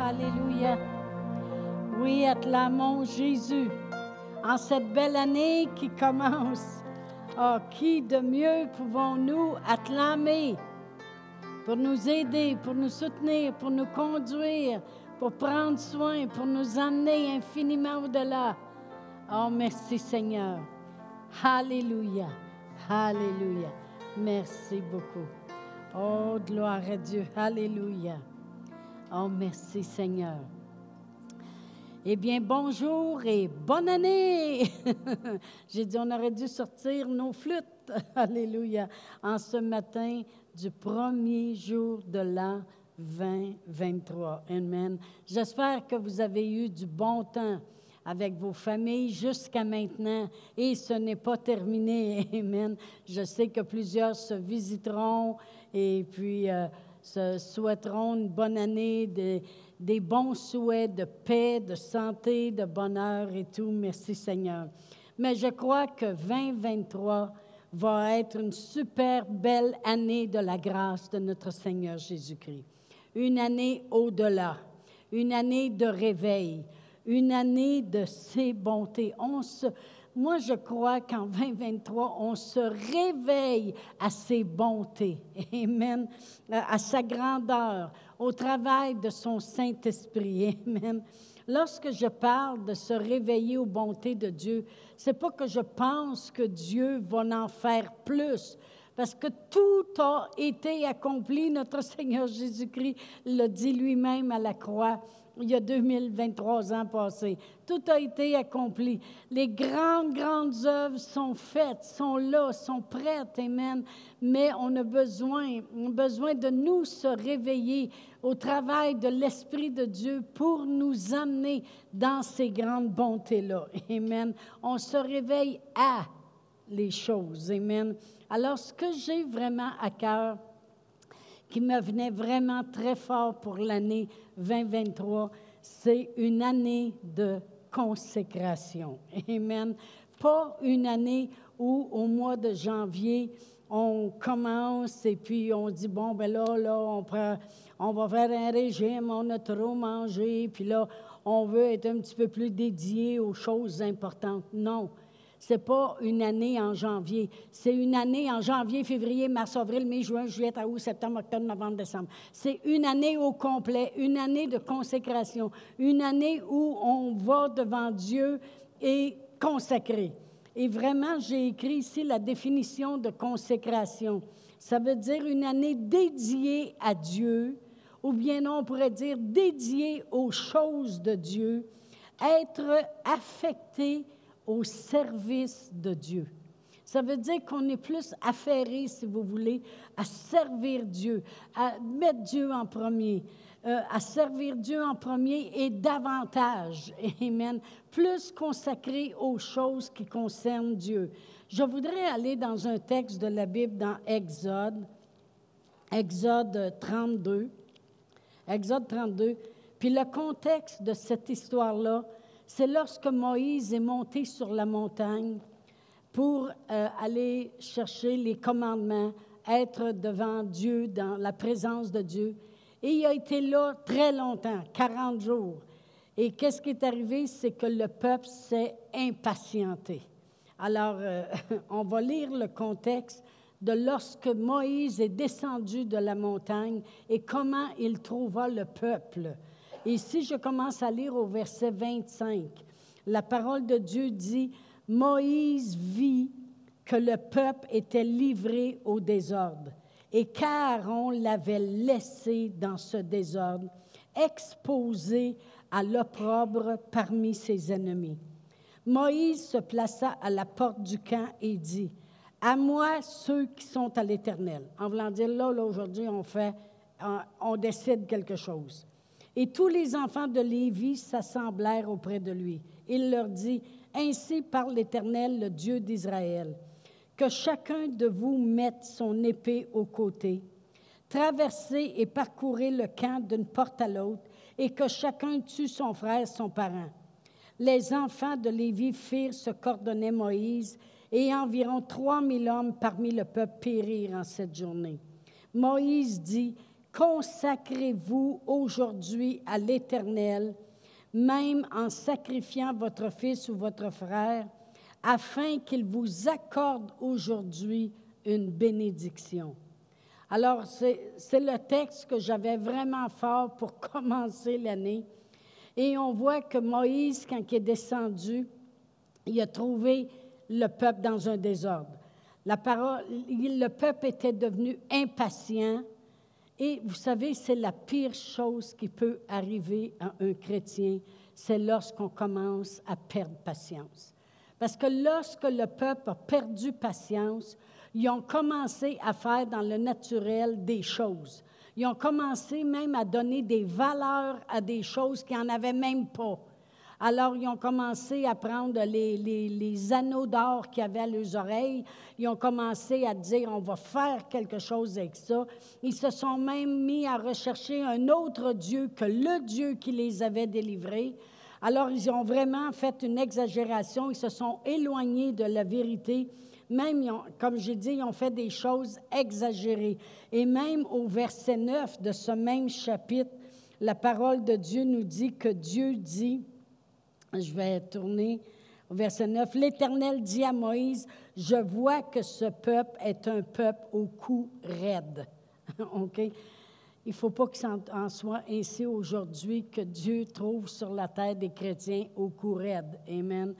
Alléluia. Oui, acclamons Jésus en cette belle année qui commence. Oh, qui de mieux pouvons-nous acclamer pour nous aider, pour nous soutenir, pour nous conduire, pour prendre soin, pour nous amener infiniment au-delà? Oh, merci Seigneur. Alléluia. Alléluia. Merci beaucoup. Oh, gloire à Dieu. Alléluia. Oh, merci Seigneur. Eh bien, bonjour et bonne année. J'ai dit, on aurait dû sortir nos flûtes. Alléluia. En ce matin du premier jour de l'an 2023. Amen. J'espère que vous avez eu du bon temps avec vos familles jusqu'à maintenant et ce n'est pas terminé. Amen. Je sais que plusieurs se visiteront et puis euh, se souhaiteront une bonne année, des, bons souhaits de paix, de santé, de bonheur et tout. Merci Seigneur. Mais je crois que 2023 va être une super belle année de la grâce de notre Seigneur Jésus-Christ. Une année au-delà, une année de réveil, une année de ses bontés. On se, moi, je crois qu'en 2023, on se réveille à ses bontés. Amen. À sa grandeur, au travail de son Saint-Esprit. Amen. Lorsque je parle de se réveiller aux bontés de Dieu, c'est pas que je pense que Dieu va en faire plus, parce que tout a été accompli. Notre Seigneur Jésus-Christ l'a dit lui-même à la croix il y a 2023 ans passés. Tout a été accompli. Les grandes, grandes œuvres sont faites, sont là, sont prêtes, Amen. Mais on a besoin, on a besoin de nous se réveiller au travail de l'Esprit de Dieu pour nous amener dans ces grandes bontés-là. Amen. On se réveille à les choses. Amen. Alors, ce que j'ai vraiment à cœur, qui me venait vraiment très fort pour l'année 2023, c'est une année de consécration. Amen. Pas une année où au mois de janvier, on commence et puis on dit, bon, ben là, là, on, prend, on va faire un régime, on a trop mangé, puis là, on veut être un petit peu plus dédié aux choses importantes. Non. Ce n'est pas une année en janvier. C'est une année en janvier, février, mars, avril, mai, juin, juillet, août, septembre, octobre, novembre, décembre. C'est une année au complet, une année de consécration, une année où on va devant Dieu et consacrer. Et vraiment, j'ai écrit ici la définition de consécration. Ça veut dire une année dédiée à Dieu, ou bien on pourrait dire dédiée aux choses de Dieu, être affecté au service de Dieu. Ça veut dire qu'on est plus affairé, si vous voulez, à servir Dieu, à mettre Dieu en premier, euh, à servir Dieu en premier et davantage, Amen, plus consacré aux choses qui concernent Dieu. Je voudrais aller dans un texte de la Bible dans Exode, Exode 32, Exode 32, puis le contexte de cette histoire-là, c'est lorsque Moïse est monté sur la montagne pour euh, aller chercher les commandements, être devant Dieu, dans la présence de Dieu. Et il a été là très longtemps, 40 jours. Et qu'est-ce qui est arrivé? C'est que le peuple s'est impatienté. Alors, euh, on va lire le contexte de lorsque Moïse est descendu de la montagne et comment il trouva le peuple. Et si je commence à lire au verset 25, la parole de Dieu dit, Moïse vit que le peuple était livré au désordre et qu'Aaron l'avait laissé dans ce désordre, exposé à l'opprobre parmi ses ennemis. Moïse se plaça à la porte du camp et dit, À moi ceux qui sont à l'Éternel. En voulant dire, là, là aujourd'hui, on fait, on décide quelque chose. Et tous les enfants de Lévi s'assemblèrent auprès de lui. Il leur dit, Ainsi parle l'Éternel, le Dieu d'Israël, que chacun de vous mette son épée au côté, traversez et parcourez le camp d'une porte à l'autre, et que chacun tue son frère, son parent. Les enfants de Lévi firent ce qu'ordonnait Moïse, et environ trois mille hommes parmi le peuple périrent en cette journée. Moïse dit, consacrez-vous aujourd'hui à l'Éternel, même en sacrifiant votre fils ou votre frère, afin qu'il vous accorde aujourd'hui une bénédiction. Alors, c'est le texte que j'avais vraiment fort pour commencer l'année. Et on voit que Moïse, quand il est descendu, il a trouvé le peuple dans un désordre. La parole, le peuple était devenu impatient. Et vous savez, c'est la pire chose qui peut arriver à un chrétien, c'est lorsqu'on commence à perdre patience. Parce que lorsque le peuple a perdu patience, ils ont commencé à faire dans le naturel des choses. Ils ont commencé même à donner des valeurs à des choses qui n'en avaient même pas. Alors, ils ont commencé à prendre les, anneaux d'or qu'il y avait à leurs oreilles. Ils ont commencé à dire, on va faire quelque chose avec ça. Ils se sont même mis à rechercher un autre Dieu que le Dieu qui les avait délivrés. Alors, ils ont vraiment fait une exagération. Ils se sont éloignés de la vérité. Même, comme j'ai dit, ils ont fait des choses exagérées. Et même au verset 9 de ce même chapitre, la parole de Dieu nous dit que Dieu dit, je vais tourner au verset 9, l'Éternel dit à Moïse, je vois que ce peuple est un peuple au cou raide. OK? Il ne faut pas que ça en soit ainsi aujourd'hui que Dieu trouve sur la terre des chrétiens au cou raide. Amen.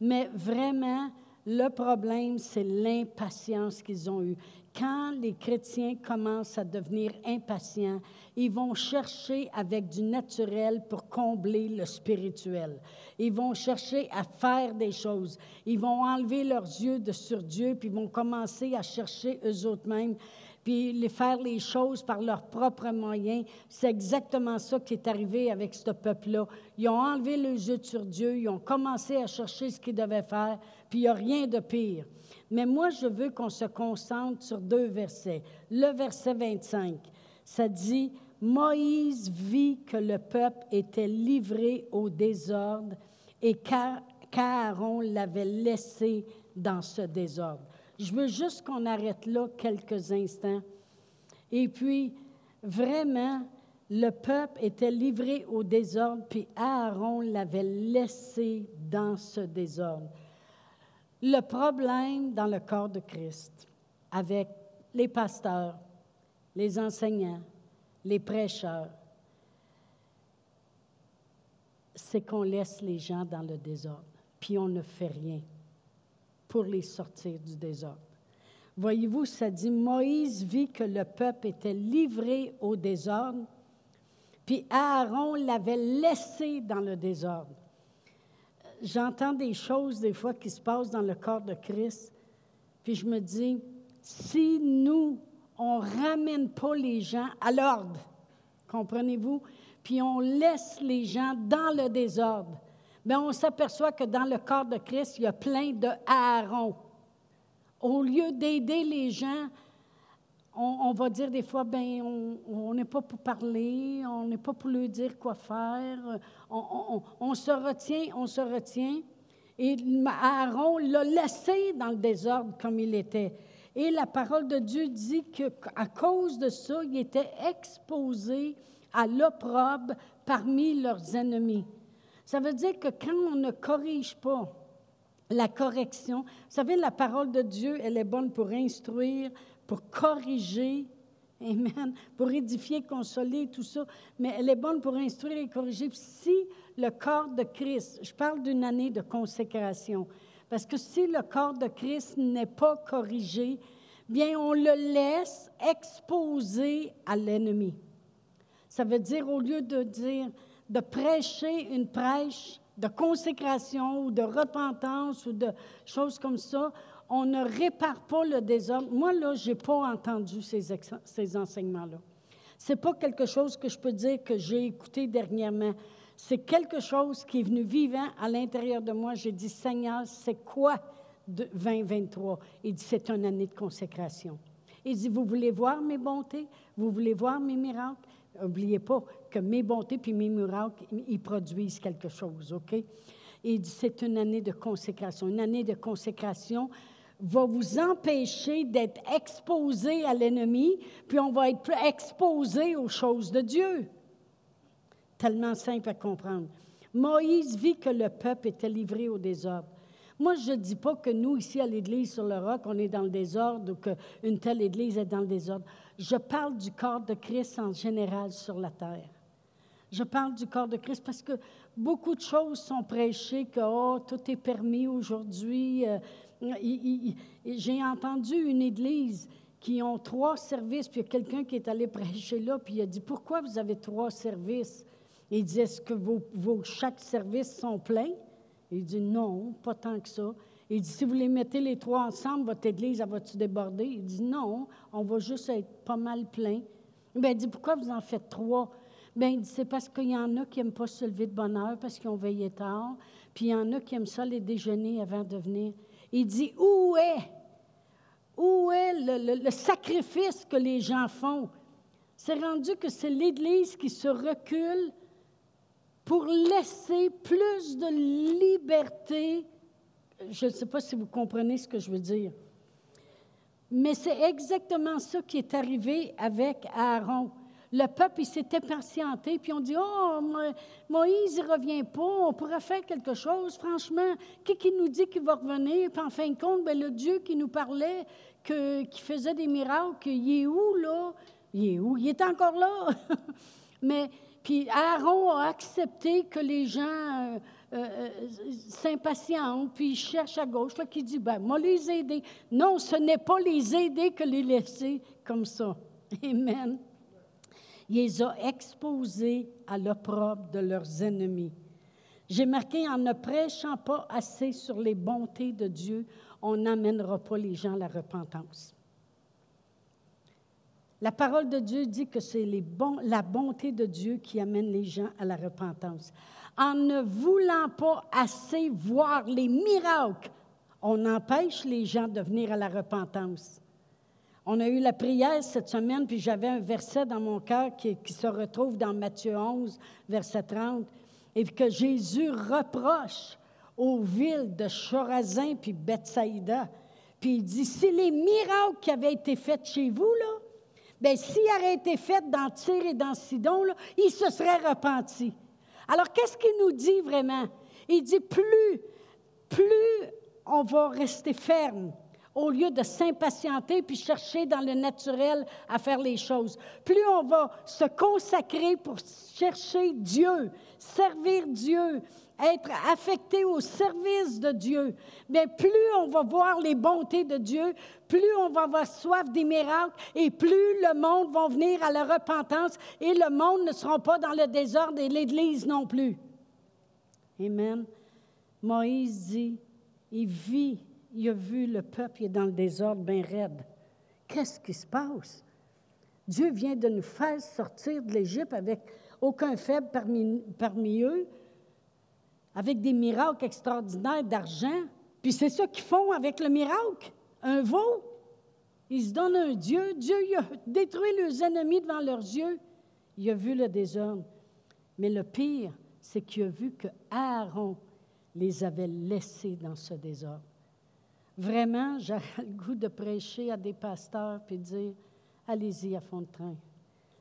Mais vraiment, le problème, c'est l'impatience qu'ils ont eue. Quand les chrétiens commencent à devenir impatients, ils vont chercher avec du naturel pour combler le spirituel. Ils vont chercher à faire des choses. Ils vont enlever leurs yeux de sur Dieu, puis ils vont commencer à chercher eux autres mêmes puis les faire les choses par leurs propres moyens. C'est exactement ça qui est arrivé avec ce peuple-là. Ils ont enlevé les yeux sur Dieu, ils ont commencé à chercher ce qu'ils devaient faire, puis il n'y a rien de pire. Mais moi, je veux qu'on se concentre sur deux versets. Le verset 25, ça dit, Moïse vit que le peuple était livré au désordre et qu'Aaron l'avait laissé dans ce désordre. Je veux juste qu'on arrête là quelques instants. Et puis, vraiment, le peuple était livré au désordre, puis Aaron l'avait laissé dans ce désordre. Le problème dans le corps de Christ, avec les pasteurs, les enseignants, les prêcheurs, c'est qu'on laisse les gens dans le désordre, puis on ne fait rien pour les sortir du désordre. Voyez-vous, ça dit, Moïse vit que le peuple était livré au désordre, puis Aaron l'avait laissé dans le désordre. J'entends des choses des fois qui se passent dans le corps de Christ, puis je me dis, si nous, on ne ramène pas les gens à l'ordre, comprenez-vous, puis on laisse les gens dans le désordre, mais on s'aperçoit que dans le corps de Christ, il y a plein de Aaron. Au lieu d'aider les gens, on, va dire des fois, ben, on n'est pas pour parler, on n'est pas pour leur dire quoi faire. On, se retient, on se retient. Et Aaron l'a laissé dans le désordre comme il était. Et la parole de Dieu dit qu'à cause de ça, il était exposé à l'opprobre parmi leurs ennemis. Ça veut dire que quand on ne corrige pas la correction, vous savez, la parole de Dieu, elle est bonne pour instruire, pour corriger, Amen, pour édifier, consoler, tout ça, mais elle est bonne pour instruire et corriger. Si le corps de Christ, je parle d'une année de consécration, parce que si le corps de Christ n'est pas corrigé, bien, on le laisse exposer à l'ennemi. Ça veut dire, au lieu de dire, de prêcher une prêche de consécration ou de repentance ou de choses comme ça, on ne répare pas le désordre. Moi, là, je n'ai pas entendu ces, enseignements-là. Ce n'est pas quelque chose que je peux dire que j'ai écouté dernièrement. C'est quelque chose qui est venu vivant à l'intérieur de moi. J'ai dit, Seigneur, c'est quoi de 2023? Il dit, c'est une année de consécration. Il dit, vous voulez voir mes bontés? Vous voulez voir mes miracles? N'oubliez pas que mes bontés puis mes miracles, ils produisent quelque chose, OK? Et c'est une année de consécration. Une année de consécration va vous empêcher d'être exposé à l'ennemi, puis on va être exposé aux choses de Dieu. Tellement simple à comprendre. Moïse vit que le peuple était livré au désordre. Moi, je ne dis pas que nous, ici à l'Église sur le roc, on est dans le désordre ou qu'une telle Église est dans le désordre. Je parle du corps de Christ en général sur la terre. Je parle du corps de Christ parce que beaucoup de choses sont prêchées, que oh, tout est permis aujourd'hui. Euh, j'ai entendu une église qui ont trois services, puis il y a quelqu'un qui est allé prêcher là, puis il a dit, pourquoi vous avez trois services? Il dit, est-ce que vos, chaque service sont pleins? Il dit, non, pas tant que ça. Il dit, si vous les mettez les trois ensemble, votre église, va-tu déborder? Il dit, non, on va juste être pas mal plein. Bien, il dit, pourquoi vous en faites trois? Bien, c'est parce qu'il y en a qui n'aiment pas se lever de bonne heure parce qu'ils ont veillé tard, puis il y en a qui aiment ça les déjeuner avant de venir. Il dit, où est, où est le, sacrifice que les gens font? C'est rendu que c'est l'Église qui se recule pour laisser plus de liberté. Je ne sais pas si vous comprenez ce que je veux dire. Mais c'est exactement ça qui est arrivé avec Aaron le peuple, il s'était patienté, puis on dit, oh, Moïse, il revient pas, on pourrait faire quelque chose. Franchement, qui, qui nous dit qu'il va revenir? Puis en fin de compte, bien, le Dieu qui nous parlait, qui faisait des miracles, il est où, là? Il est où? Il est encore là. Mais, puis Aaron a accepté que les gens euh, euh, s'impatientent, puis ils cherchent à gauche, là, qui dit, ben, moi, les aider. Non, ce n'est pas les aider que les laisser comme ça. Amen il les a exposés à l'opprobre de leurs ennemis. J'ai marqué en ne prêchant pas assez sur les bontés de Dieu, on n'amènera pas les gens à la repentance. La parole de Dieu dit que c'est la bonté de Dieu qui amène les gens à la repentance. En ne voulant pas assez voir les miracles, on empêche les gens de venir à la repentance. On a eu la prière cette semaine, puis j'avais un verset dans mon cœur qui, se retrouve dans Matthieu 11, verset 30, et que Jésus reproche aux villes de Chorazin puis Bethsaïda. Puis il dit, si les miracles qui avaient été faits chez vous, là, bien, s'ils auraient été faits dans Tyr et dans Sidon, là, ils se seraient repentis. Alors, qu'est-ce qu'il nous dit vraiment? Il dit, plus, plus on va rester ferme, au lieu de s'impatienter puis chercher dans le naturel à faire les choses. Plus on va se consacrer pour chercher Dieu, servir Dieu, être affecté au service de Dieu, bien plus on va voir les bontés de Dieu, plus on va avoir soif des miracles et plus le monde va venir à la repentance et le monde ne sera pas dans le désordre et l'Église non plus. Amen. Moïse dit, il vit il a vu le peuple est dans le désordre bien raide. Qu'est-ce qui se passe? Dieu vient de nous faire sortir de l'Égypte avec aucun faible parmi, parmi eux, avec des miracles extraordinaires d'argent. Puis c'est ça qu'ils font avec le miracle, un veau. Ils se donnent un Dieu. Dieu il a détruit leurs ennemis devant leurs yeux. Il a vu le désordre. Mais le pire, c'est qu'il a vu que Aaron les avait laissés dans ce désordre. Vraiment, j'ai le goût de prêcher à des pasteurs et de dire allez-y à fond de train.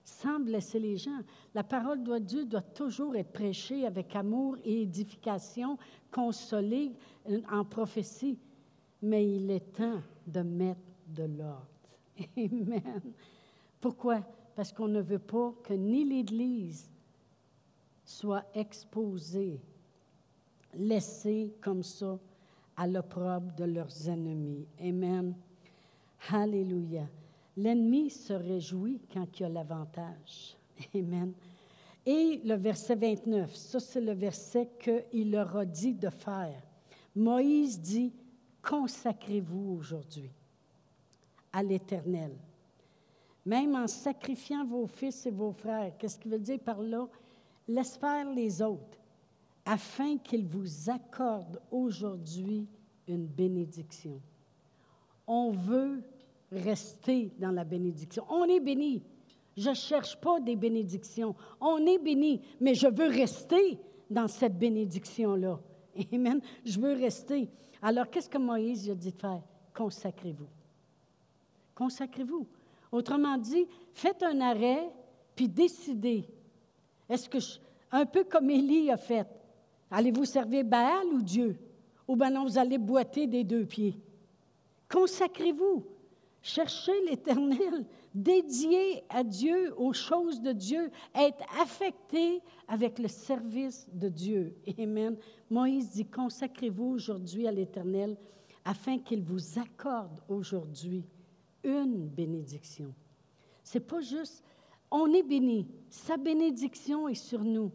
Sans blesser les gens. La parole de Dieu doit toujours être prêchée avec amour et édification, consolée euh, en prophétie. Mais il est temps de mettre de l'ordre. Amen. Pourquoi? Parce qu'on ne veut pas que ni l'Église soit exposée, laissée comme ça à l'opprobre de leurs ennemis. Amen. Alléluia. L'ennemi se réjouit quand il a l'avantage. Amen. Et le verset 29, ça c'est le verset qu'il leur a dit de faire. Moïse dit, consacrez-vous aujourd'hui à l'Éternel. Même en sacrifiant vos fils et vos frères, qu'est-ce qu'il veut dire par là? Laisse faire les autres afin qu'il vous accorde aujourd'hui une bénédiction. On veut rester dans la bénédiction. On est béni. Je ne cherche pas des bénédictions. On est béni, mais je veux rester dans cette bénédiction-là. Amen. Je veux rester. Alors, qu'est-ce que Moïse a dit de faire? consacrez-vous. Consacrez-vous. Autrement dit, faites un arrêt, puis décidez. Est-ce que, un peu comme Élie a fait, allez-vous servir Baal ou Dieu? Ou bien non, vous allez boiter des deux pieds? Consacrez-vous. Cherchez l'Éternel. Dédiez à Dieu, aux choses de Dieu. Être affecté avec le service de Dieu. Amen. Moïse dit, consacrez-vous aujourd'hui à l'Éternel afin qu'il vous accorde aujourd'hui une bénédiction. C'est pas juste, on est béni, sa bénédiction est sur nous,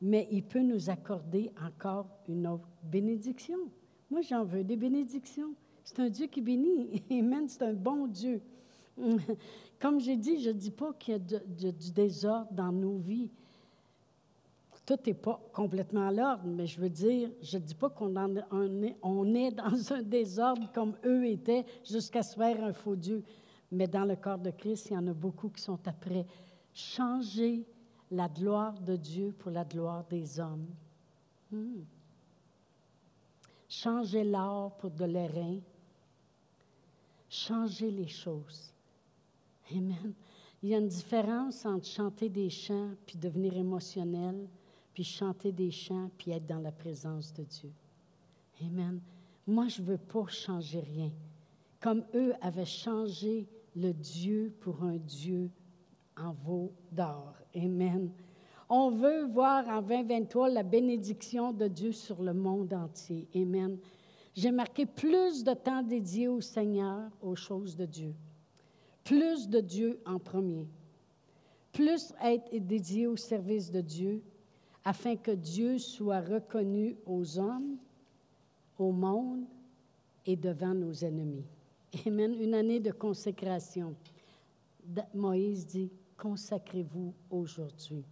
mais il peut nous accorder encore une autre bénédiction. Moi, j'en veux des bénédictions. C'est un Dieu qui bénit. Amen, c'est un bon Dieu. Comme j'ai dit, je ne dis pas qu'il y a du désordre dans nos vies. Tout n'est pas complètement à l'ordre, mais je veux dire, je ne dis pas qu'on on est dans un désordre comme eux étaient jusqu'à se faire un faux Dieu. Mais dans le corps de Christ, il y en a beaucoup qui sont après. Changer la gloire de Dieu pour la gloire des hommes. Hmm. Changer l'or pour de l'airain. Changer les choses. Amen. Il y a une différence entre chanter des chants puis devenir émotionnel, puis chanter des chants puis être dans la présence de Dieu. Amen. Moi, je ne veux pas changer rien. Comme eux avaient changé le Dieu pour un Dieu en veau d'or. Amen. On veut voir en 2023 la bénédiction de Dieu sur le monde entier. Amen. J'ai marqué plus de temps dédié au Seigneur, aux choses de Dieu. Plus de Dieu en premier. Plus être dédié au service de Dieu, afin que Dieu soit reconnu aux hommes, au monde et devant nos ennemis. Amen. Une année de consécration. Moïse dit, consacrez-vous aujourd'hui?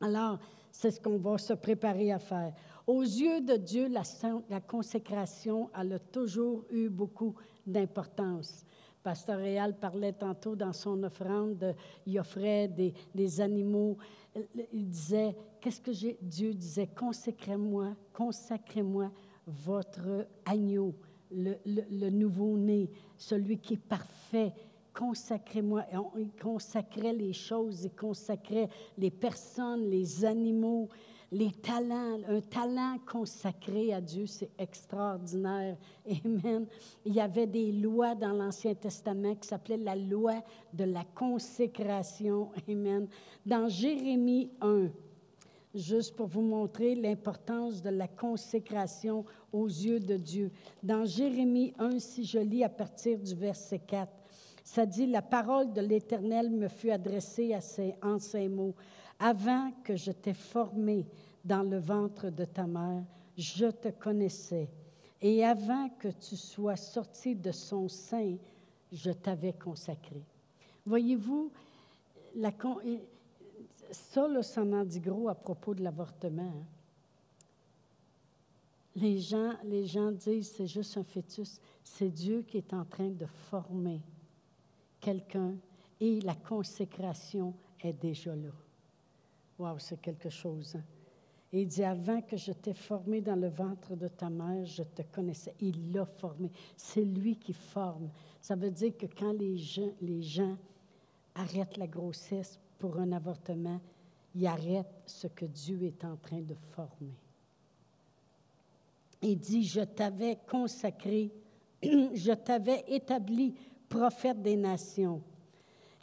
Alors, c'est ce qu'on va se préparer à faire. Aux yeux de Dieu, la, consécration, a toujours eu beaucoup d'importance. Pasteur Réal parlait tantôt dans son offrande, il offrait des animaux. Il disait, qu'est-ce que j'ai? Dieu disait, consacrez-moi, consacrez-moi votre agneau le, nouveau-né, celui qui est parfait. Consacrez-moi. Il consacrait les choses, il consacrait les personnes, les animaux, les talents. Un talent consacré à Dieu, c'est extraordinaire. Amen. Il y avait des lois dans l'Ancien Testament qui s'appelaient la loi de la consécration. Amen. Dans Jérémie 1, juste pour vous montrer l'importance de la consécration aux yeux de Dieu. Dans Jérémie 1, si je lis à partir du verset 4, ça dit, La parole de l'Éternel me fut adressée à ces, en ces mots. Avant que je t'ai formé dans le ventre de ta mère, je te connaissais. Et avant que tu sois sorti de son sein, je t'avais consacré. Voyez-vous, la, ça, là, ça m'en dit gros à propos de l'avortement. Hein. Les gens, les gens disent c'est juste un fœtus. C'est Dieu qui est en train de former quelqu'un et la consécration est déjà là. Wow, c'est quelque chose. Hein. Et il dit, avant que je t'ai formé dans le ventre de ta mère, je te connaissais. Il l'a formé. C'est lui qui forme. Ça veut dire que quand les gens, les gens arrêtent la grossesse pour un avortement, il arrête ce que Dieu est en train de former. Il dit, je t'avais consacré, je t'avais établi prophète des nations.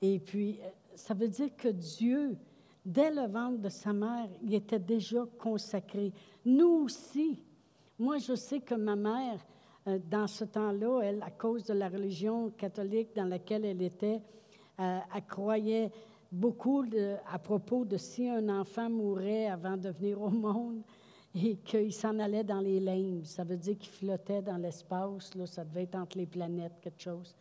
Et puis, euh, ça veut dire que Dieu, dès le ventre de sa mère, il était déjà consacré. Nous aussi. Moi, je sais que ma mère, euh, dans ce temps-là, elle, à cause de la religion catholique dans laquelle elle était, euh, elle croyait beaucoup à propos de si un enfant mourait avant de venir au monde et qu'il s'en allait dans les limbes. Ça veut dire qu'il flottait dans l'espace, ça devait être entre les planètes, quelque chose.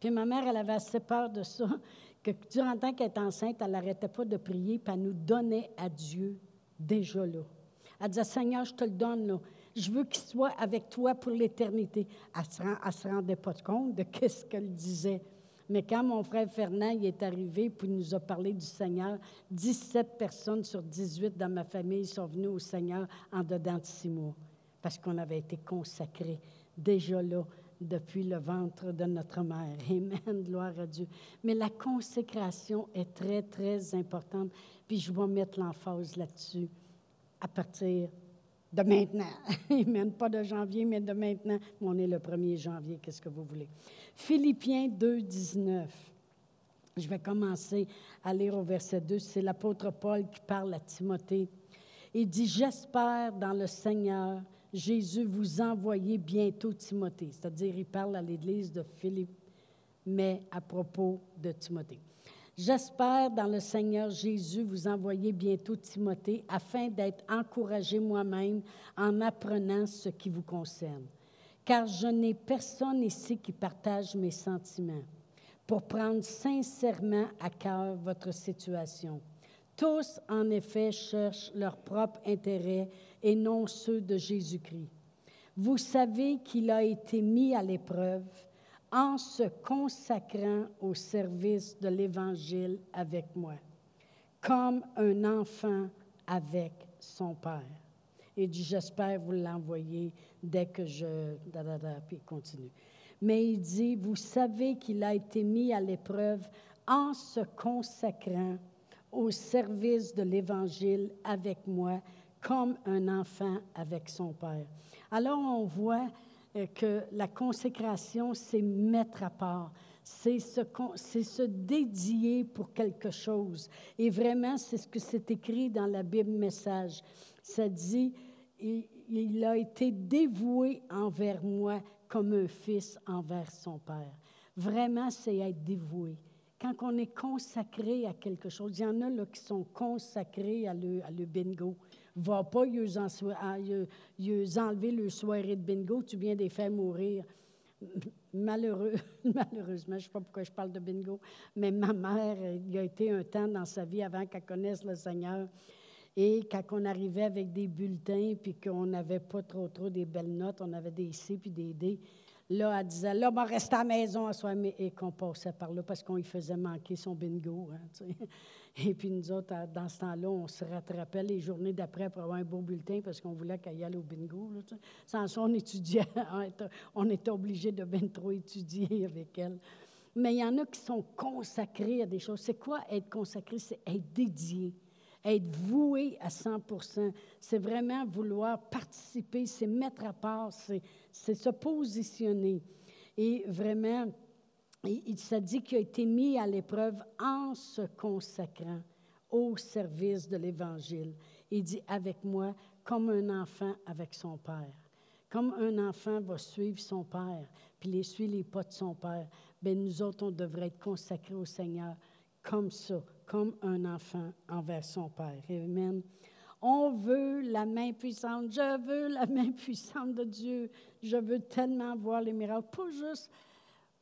Puis ma mère, elle avait assez peur de ça, que durant le temps qu'elle était enceinte, elle n'arrêtait pas de prier, puis elle nous donnait à Dieu déjà là. Elle disait, Seigneur, je te le donne là. Je veux qu'il soit avec toi pour l'éternité. Elle ne se, rendait pas compte de ce qu'elle disait. Mais quand mon frère Fernand est arrivé puis nous a parlé du Seigneur, 17 personnes sur 18 dans ma famille sont venues au Seigneur en dedans de six mois parce qu'on avait été consacrés déjà là depuis le ventre de notre mère. Amen, gloire à Dieu. Mais la consécration est très, très importante. Puis je vais mettre l'emphase là-dessus à partir de maintenant. Amen, pas de janvier, mais de maintenant. On est le 1er janvier, qu'est-ce que vous voulez? Philippiens 2, 19. Je vais commencer à lire au verset 2. C'est l'apôtre Paul qui parle à Timothée. Il dit, j'espère dans le Seigneur, Jésus vous envoyer bientôt Timothée. C'est-à-dire, il parle à l'église de Philippe, mais à propos de Timothée. J'espère dans le Seigneur Jésus vous envoyer bientôt Timothée afin d'être encouragé moi-même en apprenant ce qui vous concerne. Car je n'ai personne ici qui partage mes sentiments pour prendre sincèrement à cœur votre situation. Tous, en effet, cherchent leur propre intérêt et non ceux de Jésus-Christ. Vous savez qu'il a été mis à l'épreuve en se consacrant au service de l'Évangile avec moi, comme un enfant avec son Père. Et dit, j'espère vous l'envoyer dès que je... Puis il continue. Mais il dit, vous savez qu'il a été mis à l'épreuve en se consacrant au service de l'Évangile avec moi, comme un enfant avec son Père. Alors on voit euh, que la consécration, c'est mettre à part, c'est se, se, dédier pour quelque chose. Et vraiment, c'est ce que c'est écrit dans la Bible Message. Ça dit, il, a été dévoué envers moi comme un fils envers son Père. Vraiment, c'est être dévoué quand on est consacré à quelque chose, il y en a qui sont consacrés à le, à le bingo. Va pas y enlever le soirée de bingo, tu viens de les faire mourir. Malheureux, malheureusement, je ne sais pas pourquoi je parle de bingo, mais ma mère, il y a été un temps dans sa vie avant qu'elle connaisse le Seigneur. Et quand on arrivait avec des bulletins, puis qu'on n'avait pas trop, trop des belles notes, on avait des C puis des D, Là, elle disait, là, on rester à la maison à soi, et qu'on passait par là parce qu'on lui faisait manquer son bingo. Hein, et puis nous autres, dans ce temps-là, on se rattrapait les journées d'après pour avoir un beau bulletin parce qu'on voulait qu'elle y aille au bingo. Sans ça, on étudiait, on était obligé de bien trop étudier avec elle. Mais il y en a qui sont consacrés à des choses. C'est quoi être consacré? C'est être dédié être voué à 100% C'est vraiment vouloir participer, c'est mettre à part, c'est se positionner. Et vraiment, il s'est dit qu'il a été mis à l'épreuve en se consacrant au service de l'Évangile. Il dit avec moi, comme un enfant avec son Père. Comme un enfant va suivre son Père, puis les suit les pas de son Père, bien nous autres, on devrait être consacrés au Seigneur comme ça, comme un enfant envers son Père. Amen. On veut la main puissante. Je veux la main puissante de Dieu. Je veux tellement voir les miracles. Pas juste,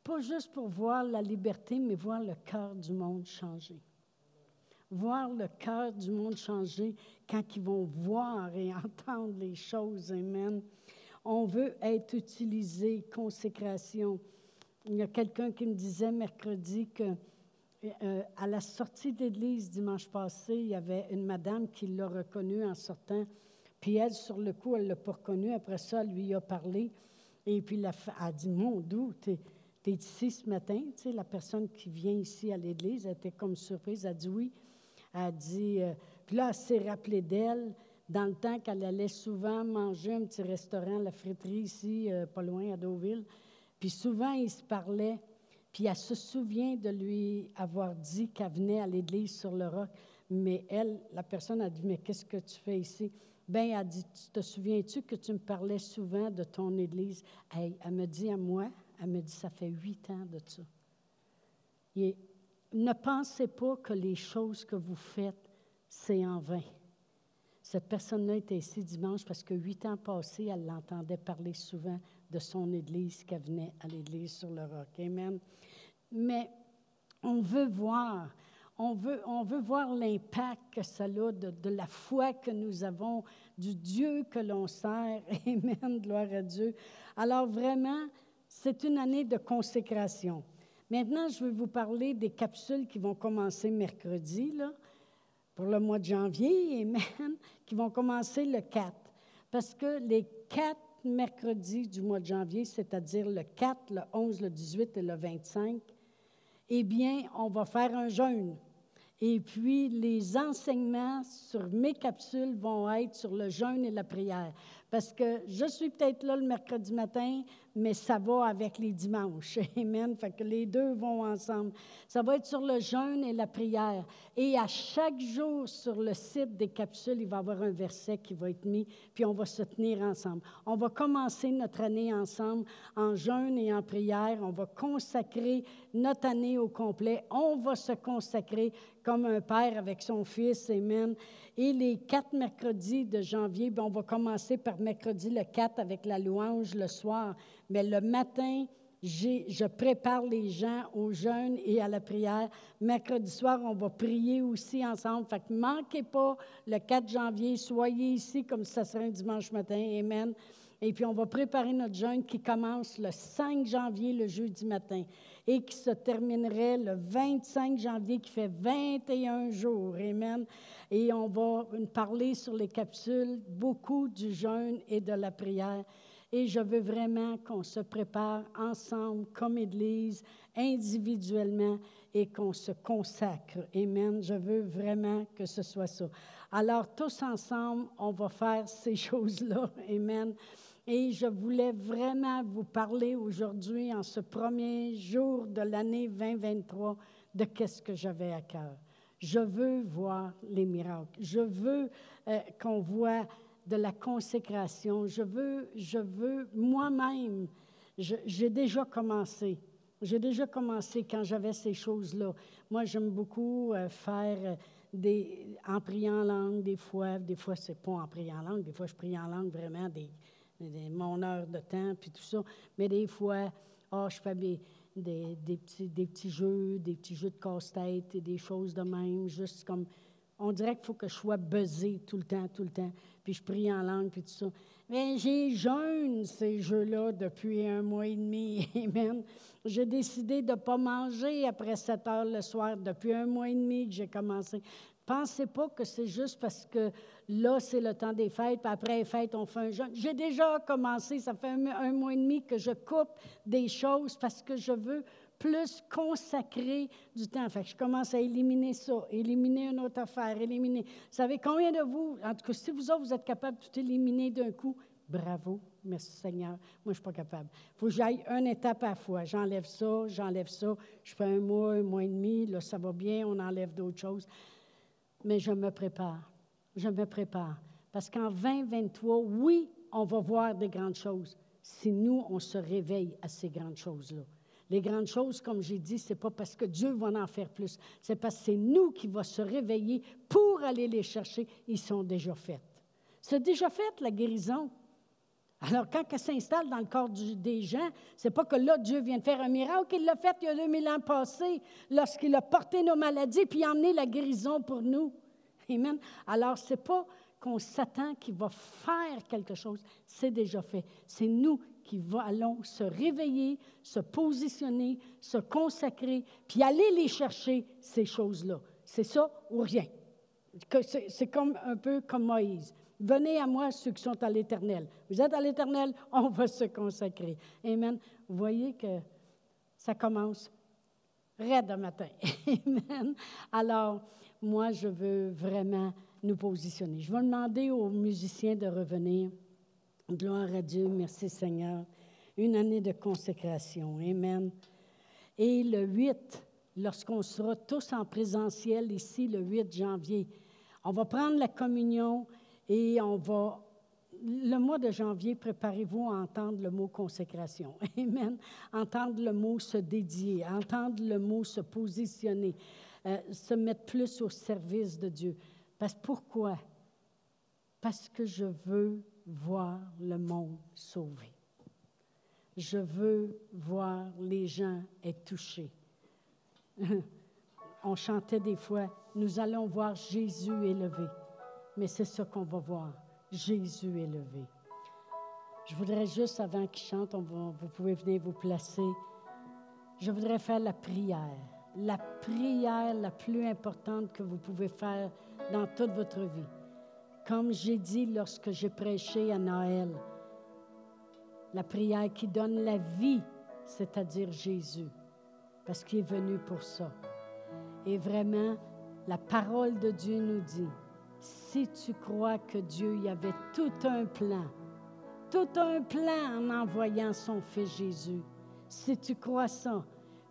pas juste pour voir la liberté, mais voir le cœur du monde changer. Voir le cœur du monde changer quand ils vont voir et entendre les choses. Amen. On veut être utilisé, consécration. Il y a quelqu'un qui me disait mercredi que euh, à la sortie de l'église dimanche passé, il y avait une madame qui l'a reconnue en sortant. Puis elle, sur le coup, elle l'a pas reconnue. Après ça, elle lui a parlé. Et puis, elle a dit Mon doux, tu es, ici ce matin. Tu la personne qui vient ici à l'église, elle était comme surprise. Elle a dit Oui. Elle a dit euh, Puis là, elle s'est rappelée d'elle dans le temps qu'elle allait souvent manger un petit restaurant, la friterie ici, euh, pas loin, à Deauville. Puis souvent, ils se parlaient. Puis elle se souvient de lui avoir dit qu'elle venait à l'église sur le roc. Mais elle, la personne a dit, mais qu'est-ce que tu fais ici? Ben, elle a dit, te souviens-tu que tu me parlais souvent de ton église? Elle, me dit à moi, elle me dit, ça fait huit ans de ça. Et ne pensez pas que les choses que vous faites, c'est en vain. Cette personne-là était ici dimanche parce que huit ans passés, elle l'entendait parler souvent de son Église qu'elle venait à l'Église sur le roc. Amen. Mais on veut voir, on veut, on veut voir l'impact que ça a de, la foi que nous avons, du Dieu que l'on sert. Amen, gloire à Dieu. Alors vraiment, c'est une année de consécration. Maintenant, je vais vous parler des capsules qui vont commencer mercredi, là, pour le mois de janvier, Amen, qui vont commencer le 4. Parce que les quatre quatre mercredis du mois de janvier, c'est-à-dire le 4, le 11, le 18 et le 25, eh bien, on va faire un jeûne. Et puis, les enseignements sur mes capsules vont être sur le jeûne et la prière. Parce que je suis peut-être là le mercredi matin, mais ça va avec les dimanches. Amen. Fait que les deux vont ensemble. Ça va être sur le jeûne et la prière. Et à chaque jour sur le site des capsules, il va y avoir un verset qui va être mis, puis on va se tenir ensemble. On va commencer notre année ensemble en jeûne et en prière. On va consacrer notre année au complet. On va se consacrer comme un père avec son fils. Amen. Et les quatre mercredis de janvier, ben, on va commencer par mercredi le 4 avec la louange le soir. Mais le matin, je prépare les gens au jeûne et à la prière. Mercredi soir, on va prier aussi ensemble. Fait que manquez pas le 4 janvier. Soyez ici comme si ça serait un dimanche matin. Amen. Et puis, on va préparer notre jeûne qui commence le 5 janvier, le jeudi matin, et qui se terminerait le 25 janvier, qui fait 21 jours. Amen. Et on va parler sur les capsules, beaucoup du jeûne et de la prière. Et je veux vraiment qu'on se prépare ensemble, comme Église, individuellement, et qu'on se consacre. Amen. Je veux vraiment que ce soit ça. Alors, tous ensemble, on va faire ces choses-là. Amen. Et je voulais vraiment vous parler aujourd'hui, en ce premier jour de l'année 2023, de qu'est-ce que j'avais à cœur. Je veux voir les miracles. Je veux euh, qu'on voit de la consécration. Je veux, je veux moi-même, j'ai déjà commencé. J'ai déjà commencé quand j'avais ces choses-là. Moi, j'aime beaucoup euh, faire euh, des, en priant en langue, des fois. Des fois, c'est pas en priant en langue. Des fois, je prie en langue vraiment des, mon heure de temps, puis tout ça. Mais des fois, oh, je fais des, des, petits, des petits jeux, des petits jeux de casse-tête et des choses de même, juste comme. On dirait qu'il faut que je sois buzzé tout le temps, tout le temps. Puis je prie en langue, puis tout ça. Mais j'ai jeûne ces jeux-là depuis un mois et demi. Amen. J'ai décidé de ne pas manger après 7 heures le soir depuis un mois et demi que j'ai commencé. Pensez pas que c'est juste parce que là, c'est le temps des fêtes, puis après les fêtes, on fait un jeûne. J'ai déjà commencé, ça fait un, mois et demi que je coupe des choses parce que je veux plus consacrer du temps. Fait je commence à éliminer ça, éliminer une autre affaire, éliminer. Vous savez combien de vous, en tout cas, si vous autres, vous êtes capable de tout éliminer d'un coup, bravo, merci Seigneur. Moi, je ne suis pas capable. Il faut que j'aille une étape à la fois. J'enlève ça, j'enlève ça. Je fais un mois, un mois et demi, là, ça va bien, on enlève d'autres choses mais je me prépare. Je me prépare. Parce qu'en 2023, oui, on va voir des grandes choses si nous, on se réveille à ces grandes choses-là. Les grandes choses, comme j'ai dit, ce n'est pas parce que Dieu va en faire plus, c'est parce que c'est nous qui va se réveiller pour aller les chercher. Ils sont déjà faits. C'est déjà fait, la guérison. Alors, quand elle s'installe dans le corps des gens, c'est pas que là, Dieu vient de faire un miracle, il l'a fait il y a 2000 ans passés, lorsqu'il a porté nos maladies puis emmené la guérison pour nous. Amen. Alors, c'est pas qu'on s'attend qu'il va faire quelque chose, c'est déjà fait. C'est nous qui allons se réveiller, se positionner, se consacrer, puis aller les chercher, ces choses-là. C'est ça ou rien? C'est comme un peu comme Moïse. Venez à moi ceux qui sont à l'Éternel. Vous êtes à l'Éternel, on va se consacrer. Amen. Vous voyez que ça commence raide matin. Amen. Alors, moi, je veux vraiment nous positionner. Je vais demander aux musiciens de revenir. Gloire à Dieu, merci Seigneur. Une année de consécration. Amen. Et le 8, lorsqu'on sera tous en présentiel ici, le 8 janvier, on va prendre la communion et on va, le mois de janvier, préparez-vous à entendre le mot consécration. Amen. Entendre le mot se dédier, entendre le mot se positionner, euh, se mettre plus au service de Dieu. Parce pourquoi? Parce que je veux voir le monde sauvé. Je veux voir les gens être touchés. On chantait des fois, nous allons voir Jésus élevé mais c'est ce qu'on va voir. Jésus élevé. Je voudrais juste, avant qu'il chante, vous pouvez venir vous placer, je voudrais faire la prière. La prière la plus importante que vous pouvez faire dans toute votre vie. Comme j'ai dit lorsque j'ai prêché à Noël, la prière qui donne la vie, c'est-à-dire Jésus, parce qu'il est venu pour ça. Et vraiment, la parole de Dieu nous dit, si tu crois que Dieu y avait tout un plan, tout un plan en envoyant son Fils Jésus, si tu crois ça,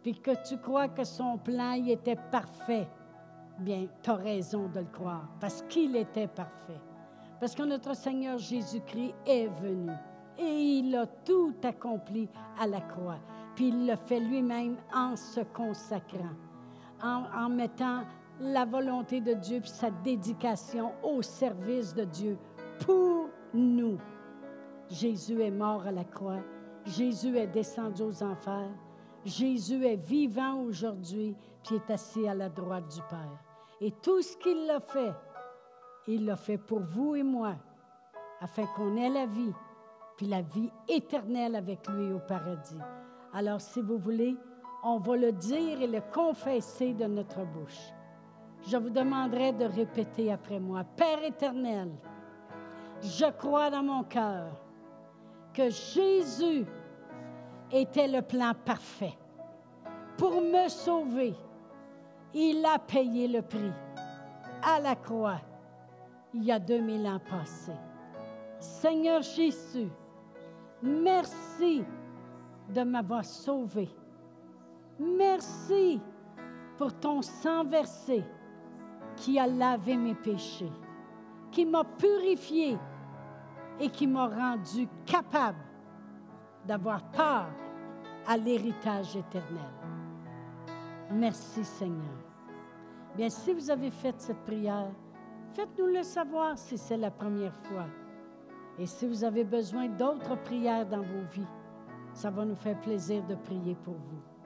puis que tu crois que son plan y était parfait, bien, tu as raison de le croire, parce qu'il était parfait. Parce que notre Seigneur Jésus-Christ est venu et il a tout accompli à la croix. Puis il le fait lui-même en se consacrant, en, en mettant la volonté de Dieu puis sa dédication au service de Dieu pour nous. Jésus est mort à la croix. Jésus est descendu aux enfers. Jésus est vivant aujourd'hui, puis est assis à la droite du Père. Et tout ce qu'il a fait, il l'a fait pour vous et moi, afin qu'on ait la vie, puis la vie éternelle avec lui au paradis. Alors, si vous voulez, on va le dire et le confesser de notre bouche. Je vous demanderai de répéter après moi. Père éternel, je crois dans mon cœur que Jésus était le plan parfait. Pour me sauver, il a payé le prix à la croix il y a 2000 ans passés. Seigneur Jésus, merci de m'avoir sauvé. Merci pour ton sang versé qui a lavé mes péchés, qui m'a purifié et qui m'a rendu capable d'avoir part à l'héritage éternel. Merci Seigneur. Bien, si vous avez fait cette prière, faites-nous le savoir si c'est la première fois. Et si vous avez besoin d'autres prières dans vos vies, ça va nous faire plaisir de prier pour vous.